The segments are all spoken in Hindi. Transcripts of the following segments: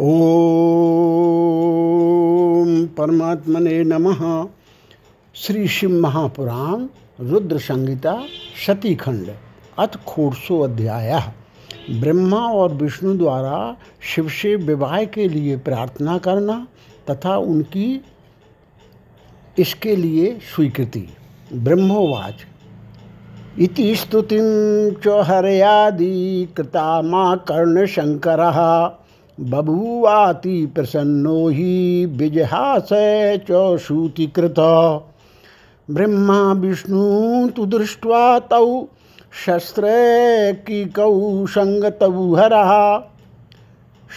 ओम परमात्मने नमः। श्री शिव महापुराण रुद्र संहिता सतीखंड अथ खोरसो अध्याय। ब्रह्मा और विष्णु द्वारा शिव से विवाह के लिए प्रार्थना करना तथा उनकी इसके लिए स्वीकृति। ब्रह्मोवाच। इति स्तुतिं च हरयादि कृता मा कर्णशङ्करः बभूवाति प्रसन्नो हि विजहास च श्रुतिकृत ब्रह्मा विष्णु तु दृष्ट्वा तौ शस्त्रैकिकौ सङ्गतौ हरः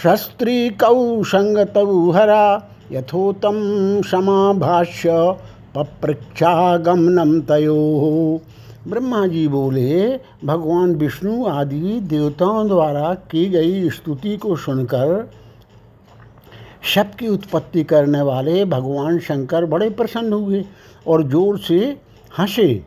शस्त्रिकौ सङ्गतौ हरा यथोतं समाभाष्य पपृच्छागमनं तयोः। ब्रह्मा जी बोले, भगवान विष्णु आदि देवताओं द्वारा की गई स्तुति को सुनकर, शब की उत्पत्ति करने वाले भगवान शंकर बड़े प्रसन्न हुए और ज़ोर से हंसे।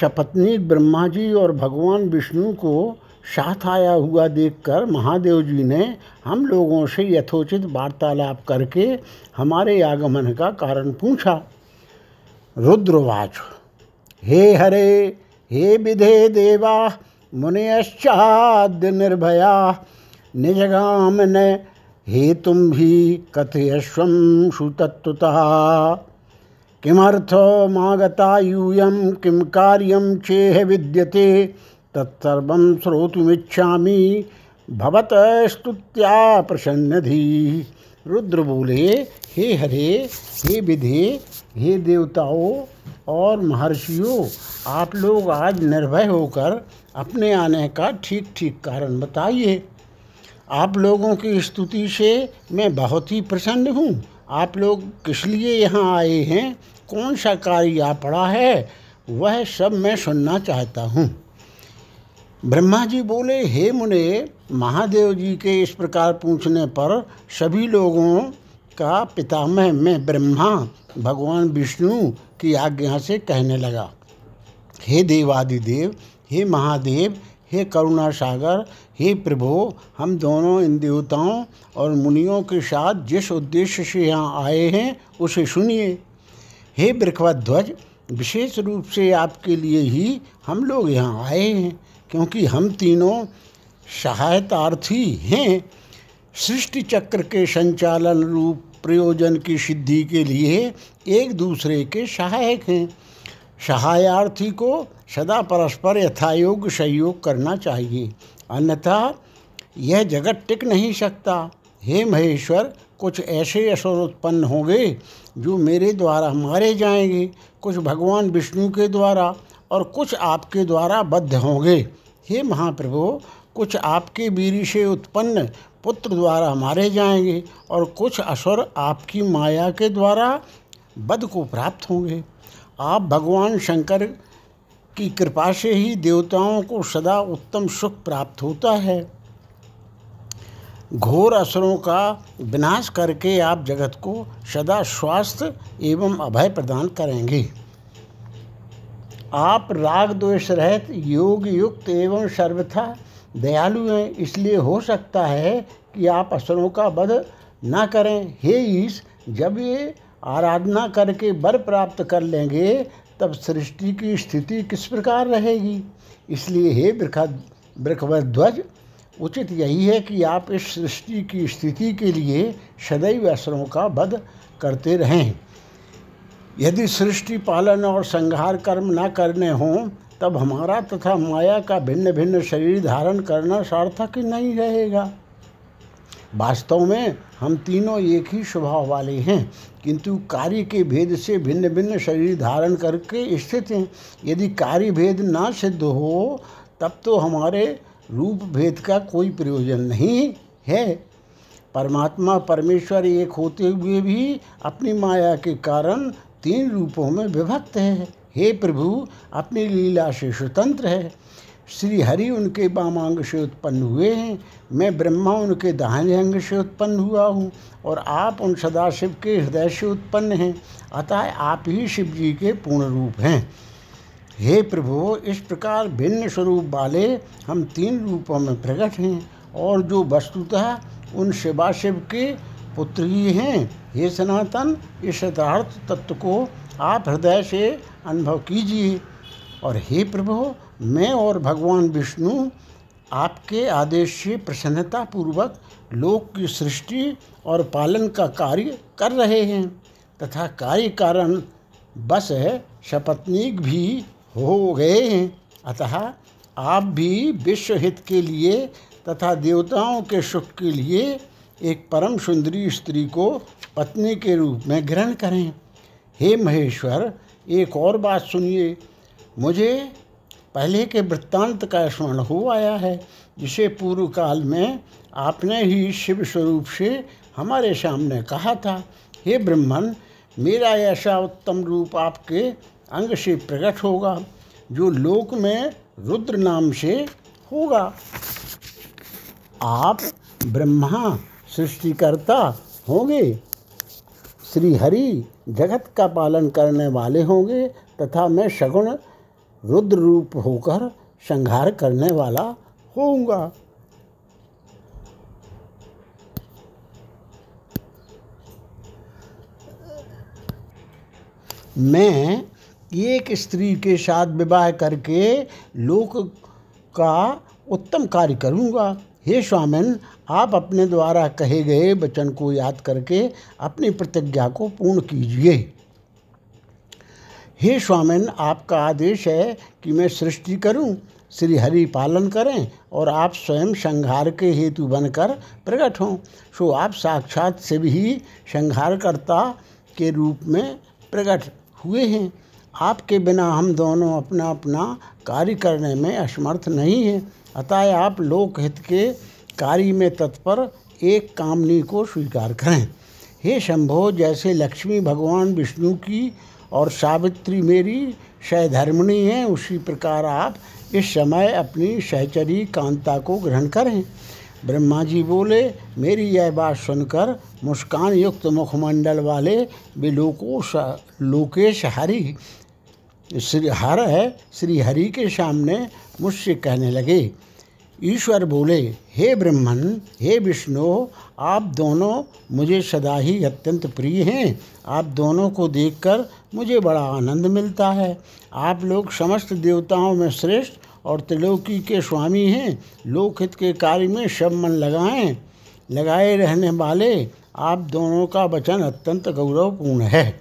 शपत्नी ब्रह्मा जी और भगवान विष्णु को साथ आया हुआ देखकर महादेव जी ने हम लोगों से यथोचित वार्तालाप करके हमारे आगमन का कारण पूछा। रुद्रवाच हे हरे, हे विधे देवा मुनियश्चाद्य निर्भया निजगाम न, हे तुम भी कथयस्व सुतत्वतः किमर्थमागता यूयं किं कार्यं चेह विद्यते, तत्सर्वं श्रोतुमिच्छामि, भवत स्तुत्या प्रसन्नधि। रुद्र बोले, हे हरे, हे विधे, हे देवताओं और महर्षियों, आप लोग आज निर्भय होकर अपने आने का ठीक ठीक कारण बताइए। आप लोगों की स्तुति से मैं बहुत ही प्रसन्न हूँ। आप लोग किस लिए यहाँ आए हैं? कौन सा कार्य आ पड़ा है? वह सब मैं सुनना चाहता हूँ। ब्रह्मा जी बोले, हे मुने, महादेव जी के इस प्रकार पूछने पर सभी लोगों का पितामह, मैं ब्रह्मा, भगवान विष्णु की आज्ञा से कहने लगा, हे देवादिदेव, हे महादेव, हे करुणा सागर, हे प्रभो, हम दोनों इन देवताओं और मुनियों के साथ जिस उद्देश्य से यहाँ आए हैं, उसे सुनिए। हे ध्वज विशेष रूप से आपके लिए ही हम लोग यहाँ आए हैं, क्योंकि हम तीनों सहायतार्थी हैं। सृष्टि चक्र के संचालन रूप प्रयोजन की सिद्धि के लिए एक दूसरे के सहायक हैं। सहायार्थी को सदा परस्पर यथायोग्य सहयोग करना चाहिए। अन्यथा यह जगत टिक नहीं सकता। हे महेश्वर, कुछ ऐसे असुर उत्पन्न होंगे जो मेरे द्वारा मारे जाएँगे, कुछ भगवान विष्णु के द्वारा और कुछ आपके द्वारा बद्ध होंगे। हे महाप्रभु, कुछ आपके बीरी से उत्पन्न पुत्र द्वारा मारे जाएँगे और कुछ असुर आपकी माया के द्वारा बद को प्राप्त होंगे। आप भगवान शंकर की कृपा से ही देवताओं को सदा उत्तम सुख प्राप्त होता है। घोर असुरों का विनाश करके आप जगत को सदा स्वास्थ्य एवं अभय प्रदान करेंगे। आप राग द्वेष रहित योग युक्त एवं सर्वथा दयालु हैं, इसलिए हो सकता है कि आप असुरों का वध न करें। हे ईश, जब ये आराधना करके वर प्राप्त कर लेंगे, तब सृष्टि की स्थिति किस प्रकार रहेगी? इसलिए हे वृखा वृखध्वज उचित यही है कि आप इस सृष्टि की स्थिति के लिए सदैव असुरों का वध करते रहें। यदि सृष्टि पालन और संहार कर्म न करने हों तब हमारा तथा माया का भिन्न भिन्न शरीर धारण करना सार्थक नहीं रहेगा। वास्तव में हम तीनों एक ही स्वभाव वाले हैं, किंतु कार्य के भेद से भिन्न भिन्न शरीर धारण करके स्थित हैं। यदि कार्य भेद ना सिद्ध हो, तब तो हमारे रूप भेद का कोई प्रयोजन नहीं है। परमात्मा परमेश्वर एक होते हुए भी अपनी माया के कारण तीन रूपों में विभक्त है। हे प्रभु, अपनी लीला से स्वतंत्र है। श्री हरि उनके वामांग से उत्पन्न हुए हैं। मैं ब्रह्मा उनके दाहिने अंग से उत्पन्न हुआ हूँ और आप उन सदाशिव के हृदय से उत्पन्न हैं। अतः आप ही शिव जी के पूर्ण रूप हैं। हे प्रभु, इस प्रकार भिन्न स्वरूप वाले हम तीन रूपों में प्रकट हैं और जो वस्तुतः उन शिवाशिव के पुत्र ही हैं। हे सनातन, इस यथार्थ तत्व को आप हृदय से अनुभव कीजिए। और हे प्रभु, मैं और भगवान विष्णु आपके आदेश से प्रसन्नता पूर्वक लोक की सृष्टि और पालन का कार्य कर रहे हैं। तथा कार्य कारण बस शपथनिक भी हो गए हैं। अतः आप भी विश्व हित के लिए तथा देवताओं के सुख के लिए एक परम सुंदरी स्त्री को पत्नी के रूप में ग्रहण करें। हे महेश्वर, एक और बात सुनिए। मुझे पहले के वृत्तांत का स्मरण हो आया है, जिसे पूर्व काल में आपने ही शिव स्वरूप से हमारे सामने कहा था। हे ब्रह्मन, मेरा ऐसा उत्तम रूप आपके अंग से प्रकट होगा, जो लोक में रुद्र नाम से होगा। आप ब्रह्मा सृष्टिकर्ता होंगे। श्री हरि जगत का पालन करने वाले होंगे तथा मैं सगुण रुद्र रूप होकर संहार करने वाला होऊँगा। मैं एक स्त्री के साथ विवाह करके लोक का उत्तम कार्य करूँगा। हे स्वामिन आप अपने द्वारा कहे गए वचन को याद करके अपनी प्रतिज्ञा को पूर्ण कीजिए। हे स्वामिन आपका आदेश है कि मैं सृष्टि करूँ, श्री हरि पालन करें और आप स्वयं संहार के हेतु बनकर प्रकट हों। सो आप साक्षात से भी संहारकर्ता के रूप में प्रकट हुए हैं। आपके बिना हम दोनों अपना अपना कार्य करने में असमर्थ नहीं हैं। अतः आप लोकहित के कार्य में तत्पर एक कामनी को स्वीकार करें। हे शंभो, जैसे लक्ष्मी भगवान विष्णु की और सावित्री मेरी सहधर्मणी हैं, उसी प्रकार आप इस समय अपनी सहचरी कांता को ग्रहण करें। ब्रह्मा जी बोले, मेरी यह बात सुनकर मुस्कान युक्त मुखमंडल वाले विलोकोश, लोकेश हरि, श्री हर है, श्री हरि के सामने मुझसे कहने लगे ईश्वर बोले, हे ब्रह्मन, हे विष्णु, आप दोनों मुझे सदा ही अत्यंत प्रिय हैं। आप दोनों को देखकर मुझे बड़ा आनंद मिलता है। आप लोग समस्त देवताओं में श्रेष्ठ और त्रिलोकी के स्वामी हैं। लोकहित के कार्य में सब मन लगाएँ। लगाए रहने वाले, आप दोनों का वचन अत्यंत गौरवपूर्ण है।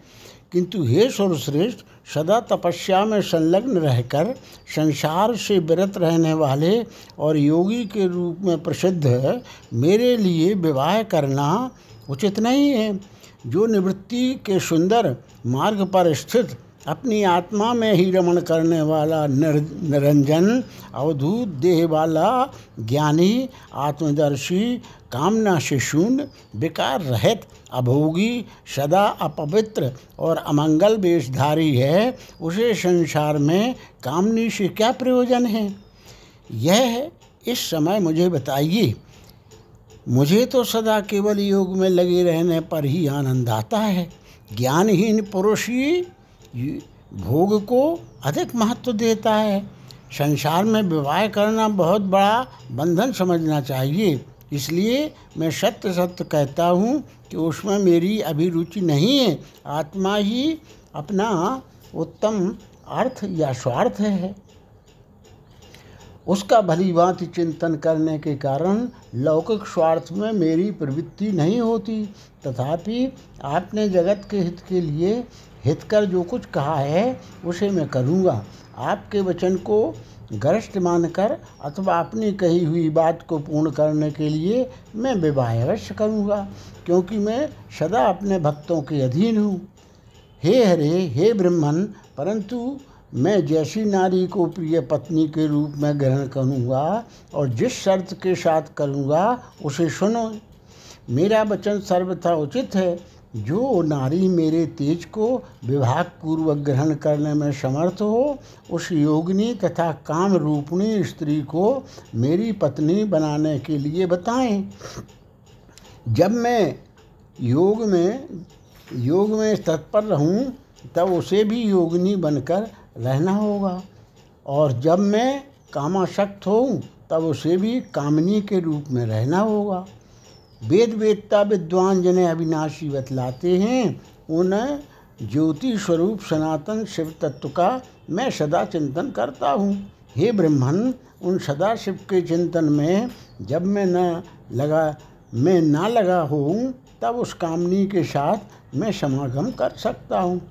किंतु हे सर्वश्रेष्ठ सदा तपस्या में संलग्न रहकर संसार से विरत रहने वाले और योगी के रूप में प्रसिद्ध मेरे लिए विवाह करना उचित नहीं है। जो निवृत्ति के सुंदर मार्ग पर स्थित अपनी आत्मा में ही रमण करने वाला निर, निरंजन, अवधूत देह वाला ज्ञानी, आत्मदर्शी, कामना से शून्य, विकार रहित, अभोगी, सदा अपवित्र और अमंगल वेशधारी है, उसे संसार में कामनी से क्या प्रयोजन है? यह इस समय मुझे बताइए। मुझे तो सदा केवल योग में लगे रहने पर ही आनंद आता है। ज्ञानहीन पुरुष ही भोग को अधिक महत्व देता है। संसार में विवाह करना बहुत बड़ा बंधन समझना चाहिए। इसलिए मैं सत्य सत्य कहता हूँ कि उसमें मेरी अभिरुचि नहीं है। आत्मा ही अपना उत्तम अर्थ या स्वार्थ है। उसका भली भांति चिंतन करने के कारण लौकिक स्वार्थ में मेरी प्रवृत्ति नहीं होती। तथापि आपने जगत के हित के लिए हितकर जो कुछ कहा है, उसे मैं करूँगा। आपके वचन को गर्ष्ट मानकर अथवा अपनी कही हुई बात को पूर्ण करने के लिए मैं विवाह अवश्य करूँगा, क्योंकि मैं सदा अपने भक्तों के अधीन हूँ। हे हरे, हे ब्रह्मन, परंतु मैं जैसी नारी को प्रिय पत्नी के रूप में ग्रहण करूँगा और जिस शर्त के साथ करूँगा, उसे सुनो। मेरा वचन सर्वथा उचित है। जो नारी मेरे तेज को विभाग पूर्वक ग्रहण करने में समर्थ हो, उस योगिनी तथा काम रूपणी स्त्री को मेरी पत्नी बनाने के लिए बताएँ। जब मैं योग में योग में तत्पर रहूँ, तब उसे भी योगिनी बनकर रहना होगा। और जब मैं कामाशक्त हूँ तब उसे भी कामनी के रूप में रहना होगा। वेद वेदता विद्वान जिन्हें अविनाशी बतलाते हैं उन ज्योति स्वरूप सनातन शिव तत्व का मैं सदा चिंतन करता हूँ। हे ब्रह्मन, उन सदा शिव के चिंतन में जब मैं न लगा, मैं ना लगा हूँ तब उस कामनी के साथ मैं समागम कर सकता हूँ।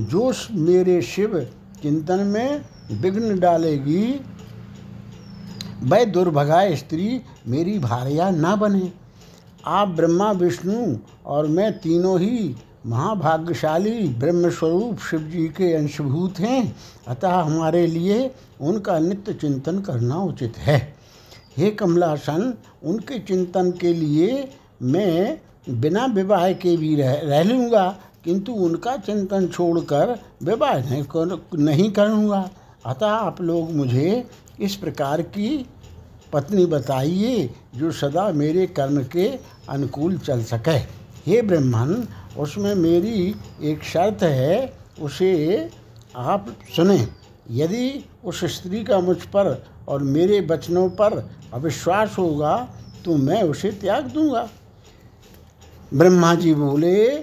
जो मेरे शिव चिंतन में विघ्न डालेगी, वह दुर्भगा स्त्री मेरी भार्या ना बने। आप ब्रह्मा, विष्णु और मैं तीनों ही महाभाग्यशाली ब्रह्मस्वरूप शिव जी के अंशभूत हैं। अतः हमारे लिए उनका नित्य चिंतन करना उचित है। हे कमलासन, उनके चिंतन के लिए मैं बिना विवाह के भी रह रह लूँगा, किंतु उनका चिंतन छोड़कर विवाह नहीं कर, नहीं करूँगा। अतः आप लोग मुझे इस प्रकार की पत्नी बताइए जो सदा मेरे कर्म के अनुकूल चल सके। हे ब्रह्मन, उसमें मेरी एक शर्त है, उसे आप सुने। यदि उस स्त्री का मुझ पर और मेरे वचनों पर अविश्वास होगा तो मैं उसे त्याग दूँगा। ब्रह्मा जी बोले,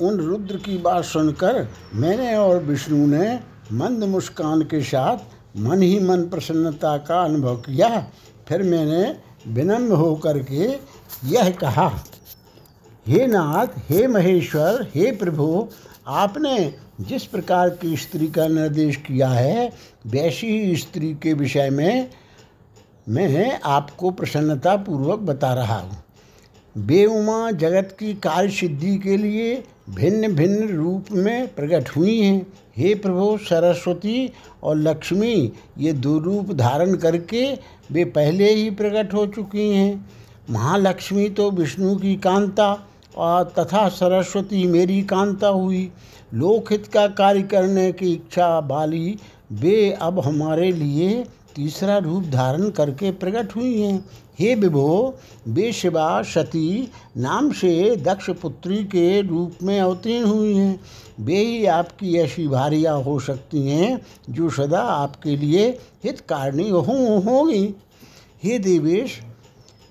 उन रुद्र की बात सुनकर मैंने और विष्णु ने मंद मुस्कान के साथ मन ही मन प्रसन्नता का अनुभव किया। फिर मैंने विनम्र होकर के यह कहा, हे नाथ, हे महेश्वर, हे प्रभु, आपने जिस प्रकार की स्त्री का निर्देश किया है, वैसी ही स्त्री के विषय में मैं आपको प्रसन्नता पूर्वक बता रहा हूँ। बेउमा जगत की कार्य सिद्धि के लिए भिन्न भिन्न रूप में प्रकट हुई हैं। हे प्रभु, सरस्वती और लक्ष्मी, ये दो रूप धारण करके वे पहले ही प्रकट हो चुकी हैं। महालक्ष्मी तो विष्णु की कांता और तथा सरस्वती मेरी कांता हुई। लोकहित का कार्य करने की इच्छा वाली वे अब हमारे लिए तीसरा रूप धारण करके प्रकट हुई हैं। हे विभो वे शिवा सती नाम से दक्ष पुत्री के रूप में अवतीर्ण हुई हैं। वे ही आपकी ऐसी भारियाँ हो सकती हैं, जो सदा आपके लिए हितकारिणी होंगी। हे देवेश,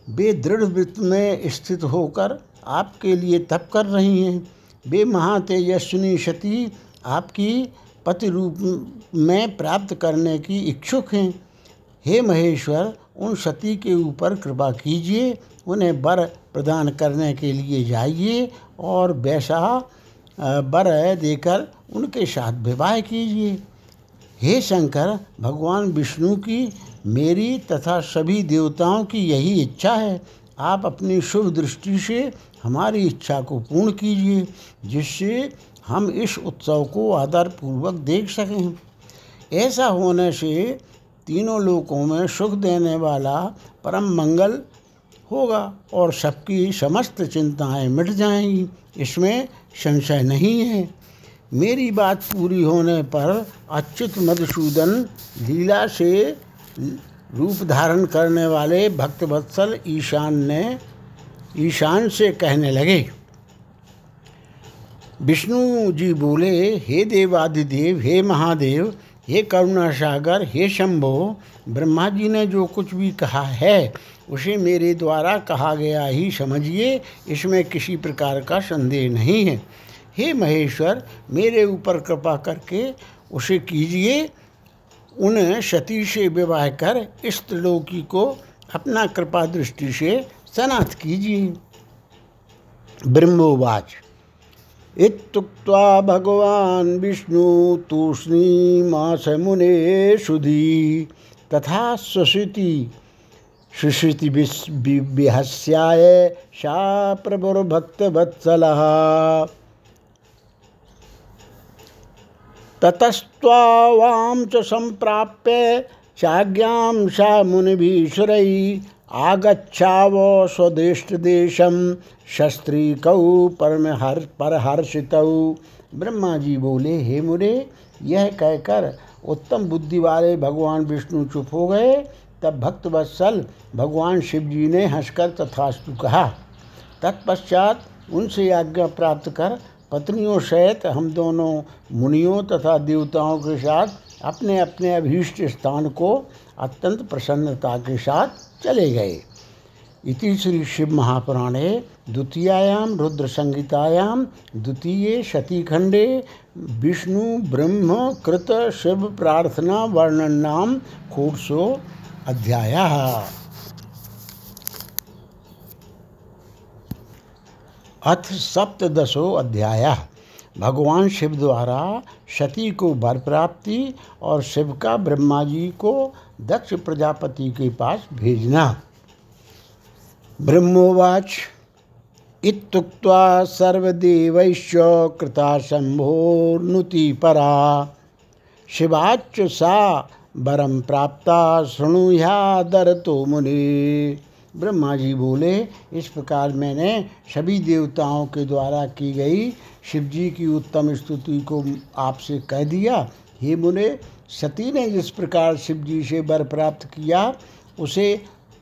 वे दृढ़ वृत्त में स्थित होकर आपके लिए तप कर रही हैं। वे महातेजस्विनी सती आपकी पति रूप में प्राप्त करने की इच्छुक हैं। हे महेश्वर उन सती के ऊपर कृपा कीजिए, उन्हें वर प्रदान करने के लिए जाइए और वैसा वर देकर उनके साथ विवाह कीजिए। हे शंकर, भगवान विष्णु की मेरी तथा सभी देवताओं की यही इच्छा है। आप अपनी शुभ दृष्टि से हमारी इच्छा को पूर्ण कीजिए, जिससे हम इस उत्सव को आदरपूर्वक देख सकें। ऐसा होने से तीनों लोकों में सुख देने वाला परम मंगल होगा और सबकी समस्त चिंताएँ मिट जाएँगी। इसमें संशय नहीं है। मेरी बात पूरी होने पर अच्युत मधुसूदन लीला से रूप धारण करने वाले भक्तवत्सल ईशान ने ईशान से कहने लगे, विष्णु जी बोले, हे देवादिदेव, हे महादेव हे करुणा सागर हे शंभो ब्रह्मा जी ने जो कुछ भी कहा है, उसे मेरे द्वारा कहा गया ही समझिए, इसमें किसी प्रकार का संदेह नहीं है। हे महेश्वर, मेरे ऊपर कृपा करके उसे कीजिए, उन सती से विवाह कर इस त्रिलोकी को अपना कृपा दृष्टि से सनाथ कीजिए। ब्रह्मोवाच। इत्युक्त्वा भगवान् विष्णु तूष्णीमास मुने सुधी। तथा स्वशिति सुश्रुति विहस्याय सा प्रभुर्भक्तवत्सलः। ततस्त्वां च सम्प्राप्य चाज्ञां सा मुनिभिसुरैः आगच्छाव स्वदेष्टदेशं शस्त्रीकौ परम हर परहर्षितौ। ब्रह्मा जी बोले, हे मुरे यह कहकर उत्तम बुद्धि वाले भगवान विष्णु चुप हो गए, तब भक्त वत्सल भगवान शिव जी ने हंसकर तथास्तु कहा। तत्पश्चात उनसे आज्ञा प्राप्त कर पत्नियों सहित हम दोनों मुनियों तथा देवताओं के साथ अपने अपने अभीष्ट स्थान को अत्यंत प्रसन्नता के साथ चले गए। इति श्री शिव महापुराणे, द्वितीयायां रुद्र संहितायां द्वितीये शतीखंडे विष्णु ब्रह्म कृत शिव प्रार्थना वर्णन नाम खोटसो अध्याय। अथ सप्तशो अध्याय। भगवान शिव द्वारा सती को वर प्राप्ति और शिव का ब्रह्मा जी को दक्ष प्रजापति के पास भेजना। ब्रह्मोवाच, इत्युक्त्वा सर्वदेवैश्च कृता शम्भोर्नुति परा शिवाच सा वरम प्राप्ता शृणुयादर तो मुनि। ब्रह्मा जी बोले इस प्रकार मैंने सभी देवताओं के द्वारा की गई शिव जी की उत्तम स्तुति को आपसे कह दिया। हे मुने, सती ने जिस प्रकार शिव जी से वर प्राप्त किया, उसे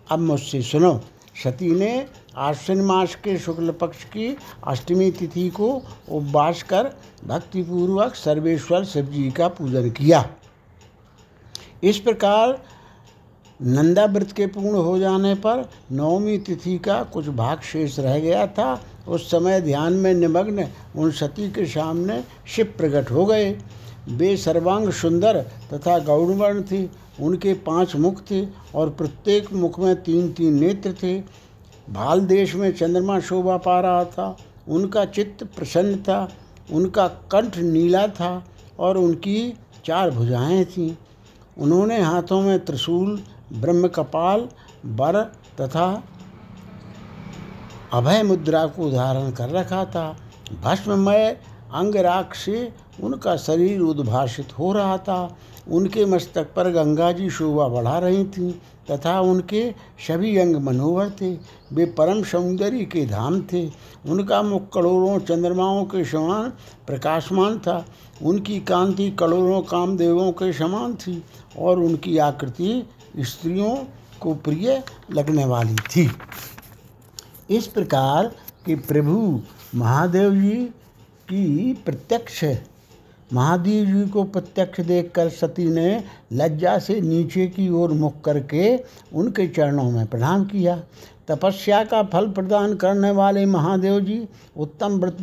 अब मुझसे सुनो। सती ने आश्विन मास के शुक्ल पक्ष की अष्टमी तिथि को उपवास कर भक्तिपूर्वक सर्वेश्वर शिव जी का पूजन किया। इस प्रकार नंदा व्रत के पूर्ण हो जाने पर नवमी तिथि का कुछ भाग शेष रह गया था। उस समय ध्यान में निमग्न उन सती के सामने शिव प्रकट हो गए। वे सर्वांग सुंदर तथा गौड़वर्ण थी। उनके पाँच मुख थे और प्रत्येक मुख में तीन तीन नेत्र थे। भाल देश में चंद्रमा शोभा पा रहा था। उनका चित्त प्रसन्न था। उनका कंठ नीला था और उनकी चार भुजाएँ थीं। उन्होंने हाथों में त्रिशूल ब्रह्म कपाल बर तथा अभय मुद्रा को धारण कर रखा था। भस्ममय अंगराग से उनका शरीर उद्भाषित हो रहा था। उनके मस्तक पर गंगा जी शोभा बढ़ा रही थीं तथा उनके सभी अंग मनोहर थे। वे परम सौंदर्य के धाम थे। उनका मुख करोड़ों चंद्रमाओं के समान प्रकाशमान था। उनकी कांति करोड़ों कामदेवों के समान थी और उनकी आकृति स्त्रियों को प्रिय लगने वाली थी। इस प्रकार कि प्रभु महादेव जी की प्रत्यक्ष, महादेव जी को प्रत्यक्ष देखकर सती ने लज्जा से नीचे की ओर मुख करके उनके चरणों में प्रणाम किया। तपस्या का फल प्रदान करने वाले महादेव जी, उत्तम व्रत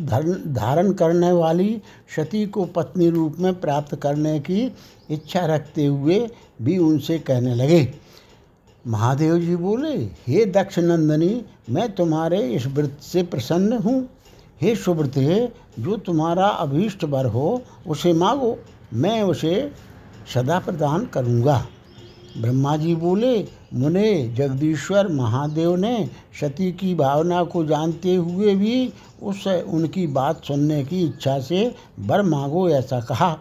धारण करने वाली सती को पत्नी रूप में प्राप्त करने की इच्छा रखते हुए भी उनसे कहने लगे। महादेव जी बोले, हे दक्ष नंदनी मैं तुम्हारे इस व्रत से प्रसन्न हूँ। हे सुब्रत जो तुम्हारा अभीष्ट वर हो, उसे मांगो। मैं उसे सदा प्रदान करूँगा। ब्रह्मा जी बोले, मुने, जगदीश्वर महादेव ने सती की भावना को जानते हुए भी उस, उनकी बात सुनने की इच्छा से वर मांगो ऐसा कहा।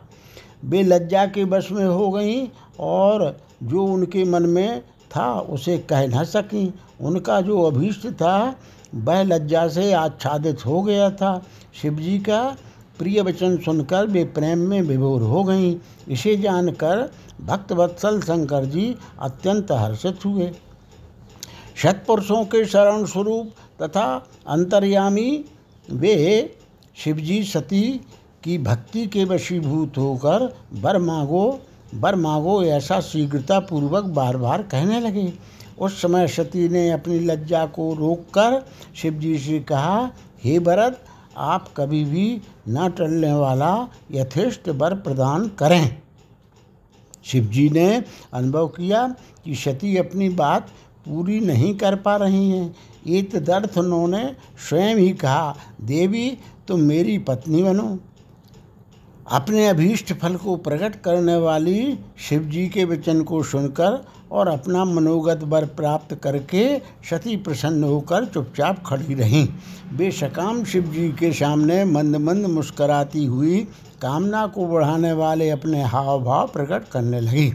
वे लज्जा के बस में हो गईं और जो उनके मन में था उसे कह न सकी। उनका जो अभीष्ट था, वह लज्जा से आच्छादित हो गया था। शिव जी का प्रिय वचन सुनकर वे प्रेम में विभोर हो गईं। इसे जानकर भक्त वत्सल शंकर जी अत्यंत हर्षित हुए। शतपुरुषों के शरण स्वरूप तथा अंतर्यामी, वे शिवजी सती की भक्ति के वशीभूत होकर बर मांगो बर मांगो ऐसा शीघ्रतापूर्वक बार बार कहने लगे। उस समय सती ने अपनी लज्जा को रोककर शिव जी से कहा, हे भरत, आप कभी भी न टलने वाला यथेष्ट वर प्रदान करें। शिव जी ने अनुभव किया कि सती अपनी बात पूरी नहीं कर पा रही हैं। एक दर्थ उन्होंने स्वयं ही कहा, देवी, तुम मेरी पत्नी बनो। अपने अभीष्ट फल को प्रकट करने वाली शिव जी के वचन को सुनकर और अपना मनोगत वर प्राप्त करके सती प्रसन्न होकर चुपचाप खड़ी रहीं। वे सकाम शिव जी के सामने मंद मंद मुस्कराती हुई कामना को बढ़ाने वाले अपने हाव भाव प्रकट करने लगी।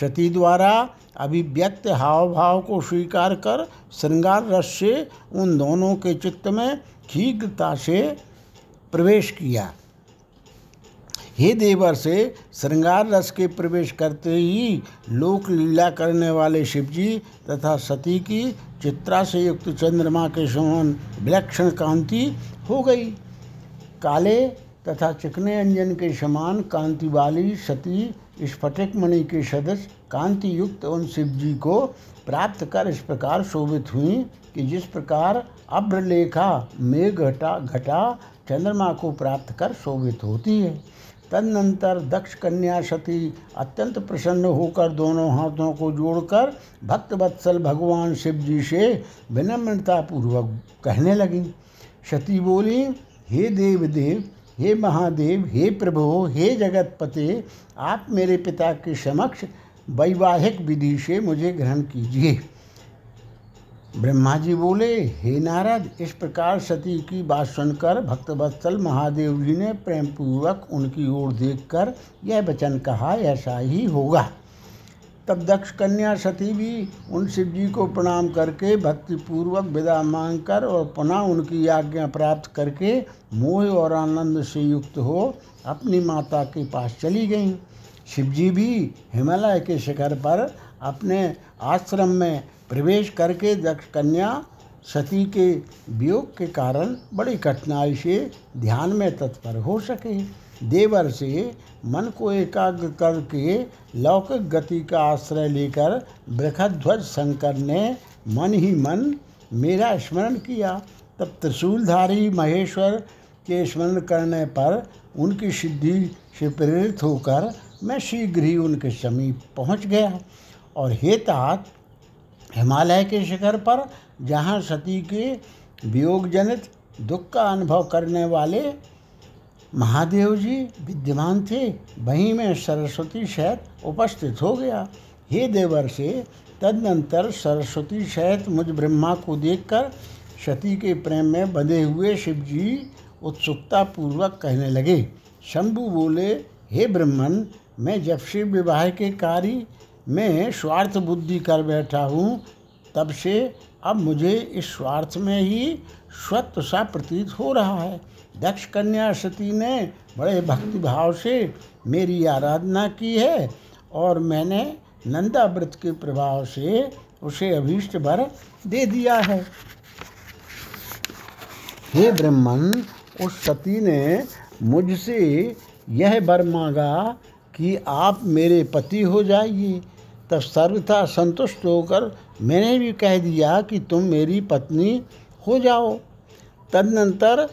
सती द्वारा अभिव्यक्त हाव भाव को स्वीकार कर श्रृंगार रस से उन दोनों के चित्त में शीघ्रता से प्रवेश किया। हे देवर से श्रृंगार रस के प्रवेश करते ही लोक लीला करने वाले शिवजी तथा सती की चित्रा से युक्त चंद्रमा के समान विलक्षण कांति हो गई। काले तथा चिकने अंजन के समान कांति वाली सती स्फटिक मणि के सदस्य कांति युक्त उन शिव जी को प्राप्त कर इस प्रकार शोभित हुई कि जिस प्रकार अभ्रलेखा, मेघ घटा घटा चंद्रमा को प्राप्त कर शोभित होती है। तदनंतर दक्ष कन्या सती अत्यंत प्रसन्न होकर दोनों हाथों को जोड़कर भक्त वत्सल भगवान शिव जी से विनम्रतापूर्वक कहने लगी। सती बोली, हे देव देव हे महादेव, हे प्रभु, हे जगतपते, आप मेरे पिता के समक्ष वैवाहिक विधि से मुझे ग्रहण कीजिए। ब्रह्मा जी बोले, हे नारद, इस प्रकार सती की बात सुनकर भक्तवत्सल महादेव जी ने प्रेमपूर्वक उनकी ओर देखकर यह वचन कहा, ऐसा ही होगा। तब दक्ष कन्या सती भी उन शिव जी को प्रणाम करके भक्ति पूर्वक विदा मांगकर और पुनः उनकी आज्ञा प्राप्त करके मोह और आनंद से युक्त हो अपनी माता के पास चली गईं। शिव जी भी हिमालय के शिखर पर अपने आश्रम में प्रवेश करके दक्ष कन्या सती के वियोग के कारण बड़ी कठिनाई से ध्यान में तत्पर हो सके। देवर से मन को एकाग्र करके लौकिक गति का आश्रय लेकर बृखध्वज शंकर ने मन ही मन मेरा स्मरण किया। तब त्रिशूलधारी महेश्वर के स्मरण करने पर उनकी सिद्धि से प्रेरित होकर मैं शीघ्र ही उनके समीप पहुँच गया और हे तात हिमालय के शिखर पर, जहाँ सती के वियोग जनित दुख का अनुभव करने वाले महादेव जी विद्यमान थे, वहीं में सरस्वती सहित उपस्थित हो गया। हे देवर से तदनंतर सरस्वती सहित मुझ ब्रह्मा को देखकर सती के प्रेम में बंधे हुए शिव जी उत्सुकता पूर्वक कहने लगे, शंभु बोले, हे ब्रह्मन, मैं जब शिव विवाह के कार्य में स्वार्थ बुद्धि कर बैठा हूँ, तब से अब मुझे इस स्वार्थ में ही स्वत्व सा प्रतीत हो रहा है। दक्ष कन्या सती ने बड़े भक्ति भाव से मेरी आराधना की है और मैंने नंदा व्रत के प्रभाव से उसे अभीष्ट भर दे दिया है। हे ब्रह्मन, उस सती ने मुझसे यह वर मांगा कि आप मेरे पति हो जाइए। तब सर्वथा संतुष्ट होकर मैंने भी कह दिया कि तुम मेरी पत्नी हो जाओ। तदनंतर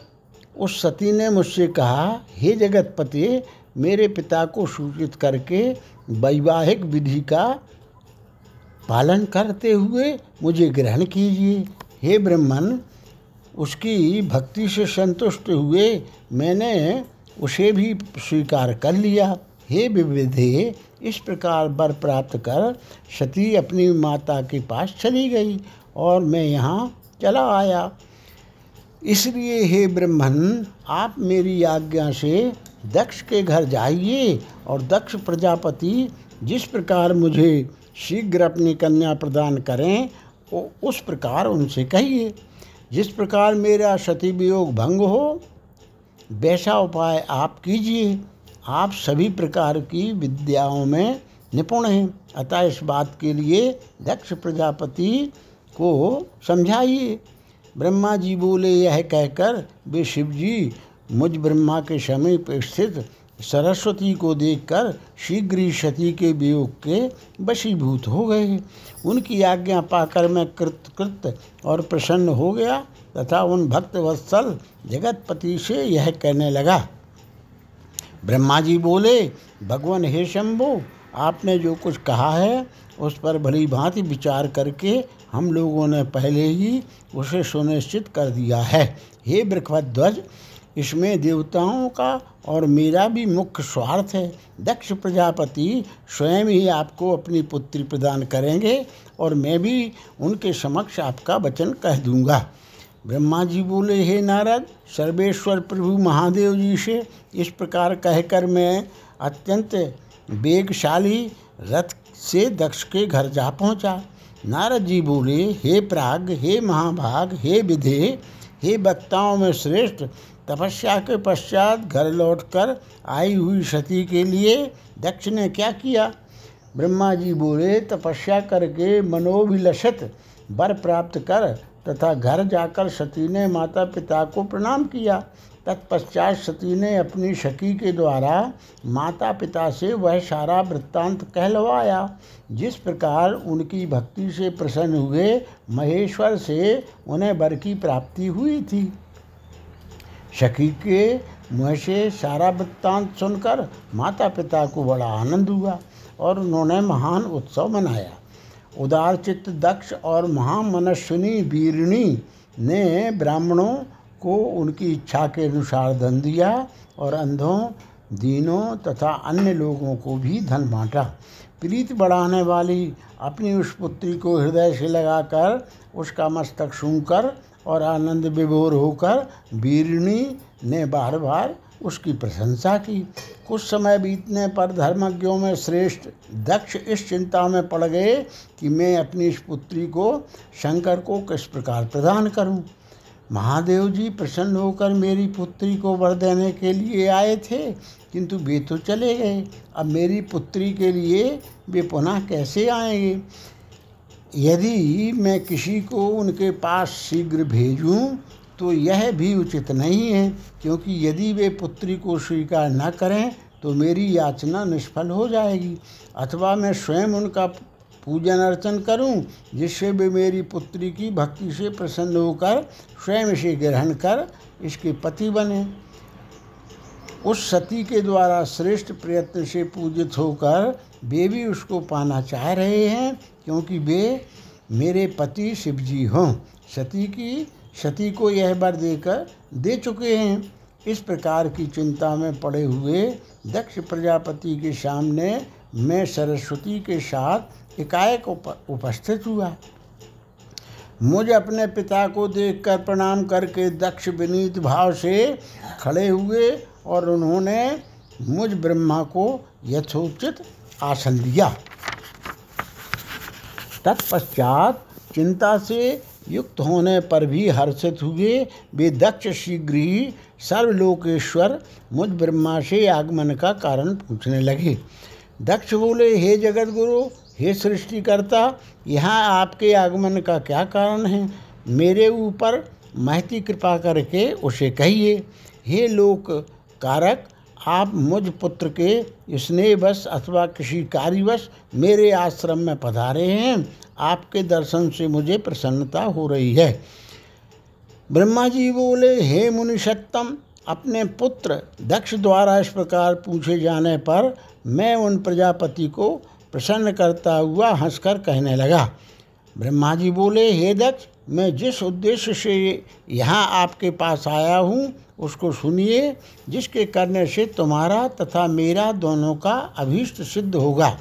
उस सती ने मुझसे कहा, हे जगतपति, मेरे पिता को सूचित करके वैवाहिक विधि का पालन करते हुए मुझे ग्रहण कीजिए। हे ब्रह्मन, उसकी भक्ति से संतुष्ट हुए मैंने उसे भी स्वीकार कर लिया। हे विविधे, इस प्रकार वर प्राप्त कर सती अपनी माता के पास चली गई और मैं यहाँ चला आया। इसलिए हे ब्रह्मन, आप मेरी आज्ञा से दक्ष के घर जाइए और दक्ष प्रजापति जिस प्रकार मुझे शीघ्र अपनी कन्या प्रदान करें, वो उस प्रकार उनसे कहिए। जिस प्रकार मेरा सती वियोग भंग हो, वैसा उपाय आप कीजिए। आप सभी प्रकार की विद्याओं में निपुण हैं। अतः इस बात के लिए दक्ष प्रजापति को समझाइए। ब्रह्मा जी बोले यह कहकर वे शिव जी मुझ ब्रह्मा के समीप स्थित सरस्वती को देखकर शीघ्र ही सती के वियोग के वशीभूत हो गए। उनकी आज्ञा पाकर मैं कृत कृत और प्रसन्न हो गया तथा उन भक्त वत्सल जगतपति से यह कहने लगा। ब्रह्मा जी बोले, भगवान हे शंभु आपने जो कुछ कहा है, उस पर भली भांति विचार करके हम लोगों ने पहले ही उसे सुनिश्चित कर दिया है। हे बृखध्वज इसमें देवताओं का और मेरा भी मुख्य स्वार्थ है। दक्ष प्रजापति स्वयं ही आपको अपनी पुत्री प्रदान करेंगे और मैं भी उनके समक्ष आपका वचन कह दूँगा। ब्रह्मा जी बोले, हे नारद, सर्वेश्वर प्रभु महादेव जी से इस प्रकार कहकर मैं अत्यंत वेगशाली रथ से दक्ष के घर जा पहुँचा। नारद जी बोले, हे प्राग, हे महाभाग, हे विधे, हे वक्ताओं में श्रेष्ठ, तपस्या के पश्चात घर लौटकर आई हुई सती के लिए दक्ष ने क्या किया ब्रह्मा जी बोले, तपस्या करके मनोभिलषित वर प्राप्त कर तथा घर जाकर सती ने माता पिता को प्रणाम किया। तत्पश्चात सती ने अपनी शकी के द्वारा माता पिता से वह सारा वृत्तांत कहलवाया। जिस प्रकार उनकी भक्ति से प्रसन्न हुए, महेश्वर से उन्हें वर की प्राप्ति हुई थी। शकी के मुँह से सारा वृत्तांत सुनकर माता पिता को बड़ा आनंद हुआ और उन्होंने महान उत्सव मनाया। उदार चित्त दक्ष और महामनस्विनी वीरणी ने ब्राह्मणों को उनकी इच्छा के अनुसार धन दिया और अंधों, दीनों तथा अन्य लोगों को भी धन बांटा। प्रीत बढ़ाने वाली अपनी उस पुत्री को हृदय से लगाकर उसका मस्तक सूंघकर और आनंद विभोर होकर वीरणी ने बार बार उसकी प्रशंसा की। कुछ समय बीतने पर धर्मज्ञों में श्रेष्ठ दक्ष इस चिंता में पड़ गए कि मैं अपनी इस पुत्री को शंकर को किस प्रकार प्रदान करूँ। महादेव जी प्रसन्न होकर मेरी पुत्री को वर देने के लिए आए थे, किंतु वे तो चले गए। अब मेरी पुत्री के लिए वे पुनः कैसे आएँगे? यदि मैं किसी को उनके पास शीघ्र भेजूं तो यह भी उचित नहीं है, क्योंकि यदि वे पुत्री को स्वीकार न करें तो मेरी याचना निष्फल हो जाएगी। अथवा मैं स्वयं उनका पूजन अर्चन करूँ, जिससे वे मेरी पुत्री की भक्ति से प्रसन्न होकर स्वयं इसे ग्रहण कर इसके पति बने। उस सती के द्वारा श्रेष्ठ प्रयत्न से पूजित होकर वे भी उसको पाना चाह रहे हैं, क्योंकि वे मेरे पति शिवजी हों। सती की सती को यह वर देकर दे चुके हैं। इस प्रकार की चिंता में पड़े हुए दक्ष प्रजापति के सामने मैं सरस्वती के साथ एकाएक उप, उपस्थित हुआ। मुझ अपने पिता को देखकर प्रणाम करके दक्ष विनीत भाव से खड़े हुए और उन्होंने मुझ ब्रह्मा को यथोचित आसन दिया। तत्पश्चात चिंता से युक्त होने पर भी हर्षित हुए। वे दक्ष शीघ्र ही सर्वलोकेश्वर मुझ ब्रह्मा से आगमन का कारण पूछने लगे। दक्ष बोले, हे जगत गुरु हे सृष्टिकर्ता, यहाँ आपके आगमन का क्या कारण है? मेरे ऊपर महती कृपा करके उसे कहिए। हे लोक कारक आप मुझ पुत्र के स्नेहवश अथवा किसी कार्यवश मेरे आश्रम में पधारे हैं। आपके दर्शन से मुझे प्रसन्नता हो रही है। ब्रह्मा जी बोले, हे मुनिषत्तम अपने पुत्र दक्ष द्वारा इस प्रकार पूछे जाने पर मैं उन प्रजापति को प्रसन्न करता हुआ हंसकर कहने लगा। ब्रह्मा जी बोले, हे दक्ष, मैं जिस उद्देश्य से यहाँ आपके पास आया हूँ, उसको सुनिए, जिसके करने से तुम्हारा तथा मेरा दोनों का अभीष्ट सिद्ध होगा।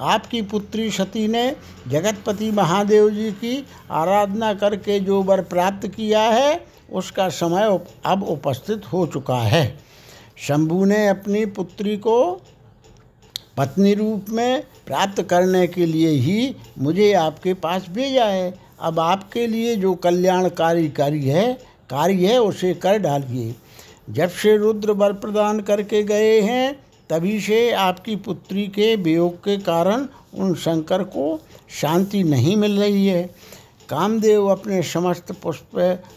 आपकी पुत्री सती ने जगतपति महादेव जी की आराधना करके जो वर प्राप्त किया है, उसका समय अब उपस्थित हो चुका है। शंभु ने अपनी पुत्री को पत्नी रूप में प्राप्त करने के लिए ही मुझे आपके पास भेजा है। अब आपके लिए जो कल्याणकारी कार्य है कार्य है, उसे कर डालिए। जब से रुद्र वर प्रदान करके गए हैं तभी से आपकी पुत्री के वियोग के कारण उन शंकर को शांति नहीं मिल रही है। कामदेव अपने समस्त पुष्प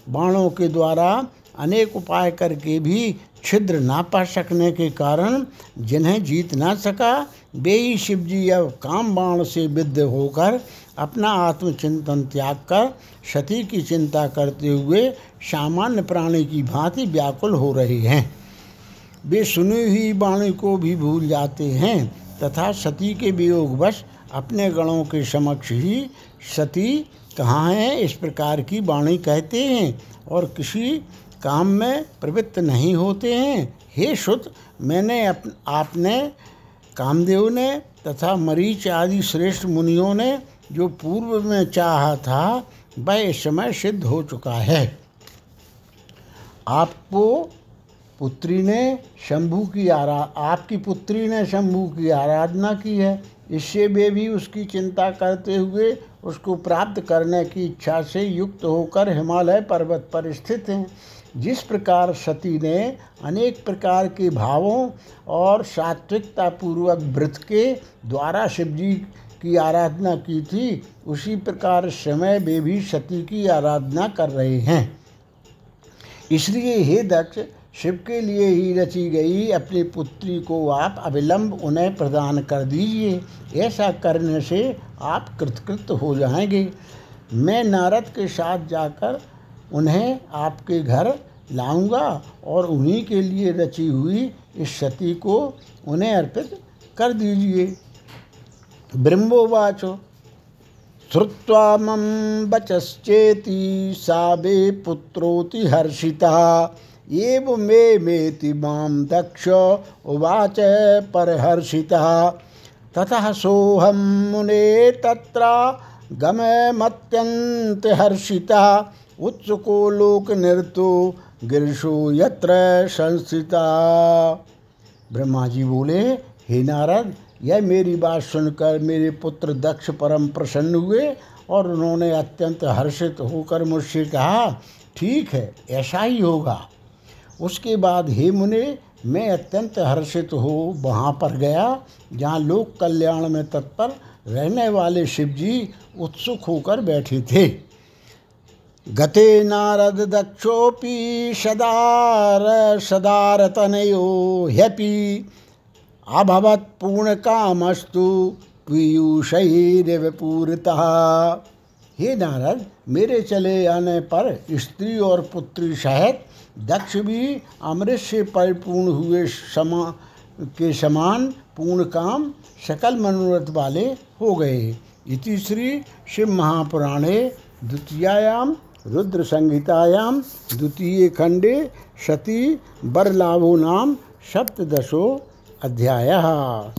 बाणों के द्वारा अनेक उपाय करके भी छिद्र ना पा सकने के कारण जिन्हें जीत ना सका, वे ही शिव जी अब काम बाण से विद्ध होकर अपना आत्मचिंतन त्याग कर सती की चिंता करते हुए सामान्य प्राणी की भांति व्याकुल हो रहे हैं। वे सुनी हुई वाणी को भी भूल जाते हैं तथा सती के वियोग वियोगवश अपने गणों के समक्ष ही सती कहाँ हैं इस प्रकार की वाणी कहते हैं और किसी काम में प्रवृत्त नहीं होते हैं। हे सुत मैंने अप, आपने कामदेव ने तथा मरीच आदि श्रेष्ठ मुनियों ने जो पूर्व में चाहा था वह इस समय सिद्ध हो चुका है। आपको पुत्री ने शंभु की आरा, आपकी पुत्री ने शंभु की आराधना की है। इससे वे भी उसकी चिंता करते हुए उसको प्राप्त करने की इच्छा से युक्त होकर हिमालय पर्वत पर स्थित हैं। जिस प्रकार सती ने अनेक प्रकार के भावों और सात्विकता पूर्वक व्रत के द्वारा शिवजी की आराधना की थी, उसी प्रकार समय वे भी सती की आराधना कर रहे हैं। इसलिए हे दक्ष शिव के लिए ही रची गई अपनी पुत्री को आप अविलंब उन्हें प्रदान कर दीजिए। ऐसा करने से आप कृतकृत हो जाएँगे। मैं नारद के साथ जाकर उन्हें आपके घर लाऊँगा और उन्हीं के लिए रची हुई इस सती को उन्हें अर्पित कर दीजिए। ब्रह्मोवाच। श्रुत्वा मम बचश्चेति सा वे पुत्रोति हर्षिता एव मे मेति माँ दक्ष उवाच परहर्षितः। ततः सोऽहं मुने तत्र गमयमत्यन्तहर्षितः उत्सुको लोकनृतो गिरिशो यत्र संस्थिता। ब्रह्मा जी बोले, हे नारद, यह मेरी बात सुनकर मेरे पुत्र दक्ष परम प्रसन्न हुए और उन्होंने अत्यंत हर्षित होकर मुझसे कहा, ठीक है, ऐसा ही होगा। उसके बाद हे मुने, मैं अत्यंत हर्षित हो वहाँ पर गया, जहाँ लोक कल्याण में तत्पर रहने वाले शिव जी उत्सुक होकर बैठे थे। गते नारद दक्षोपि सदार, सदारतनयो ह्यपि, अभवत पूर्ण कामस्तु पीयूषैरिव पूरतः हे नारद, मेरे चले आने पर स्त्री और पुत्री सहित दक्ष भी अमृत से परिपूर्ण हुए समा, के समान पूर्ण काम सकल मनोरथ वाले हो गए। इति श्री शिव महापुराणे द्वितीयायाम, रुद्र संहितायाम, द्वितीय खंडे, सती, बरलाभो नाम, सप्तदशो अध्यायः।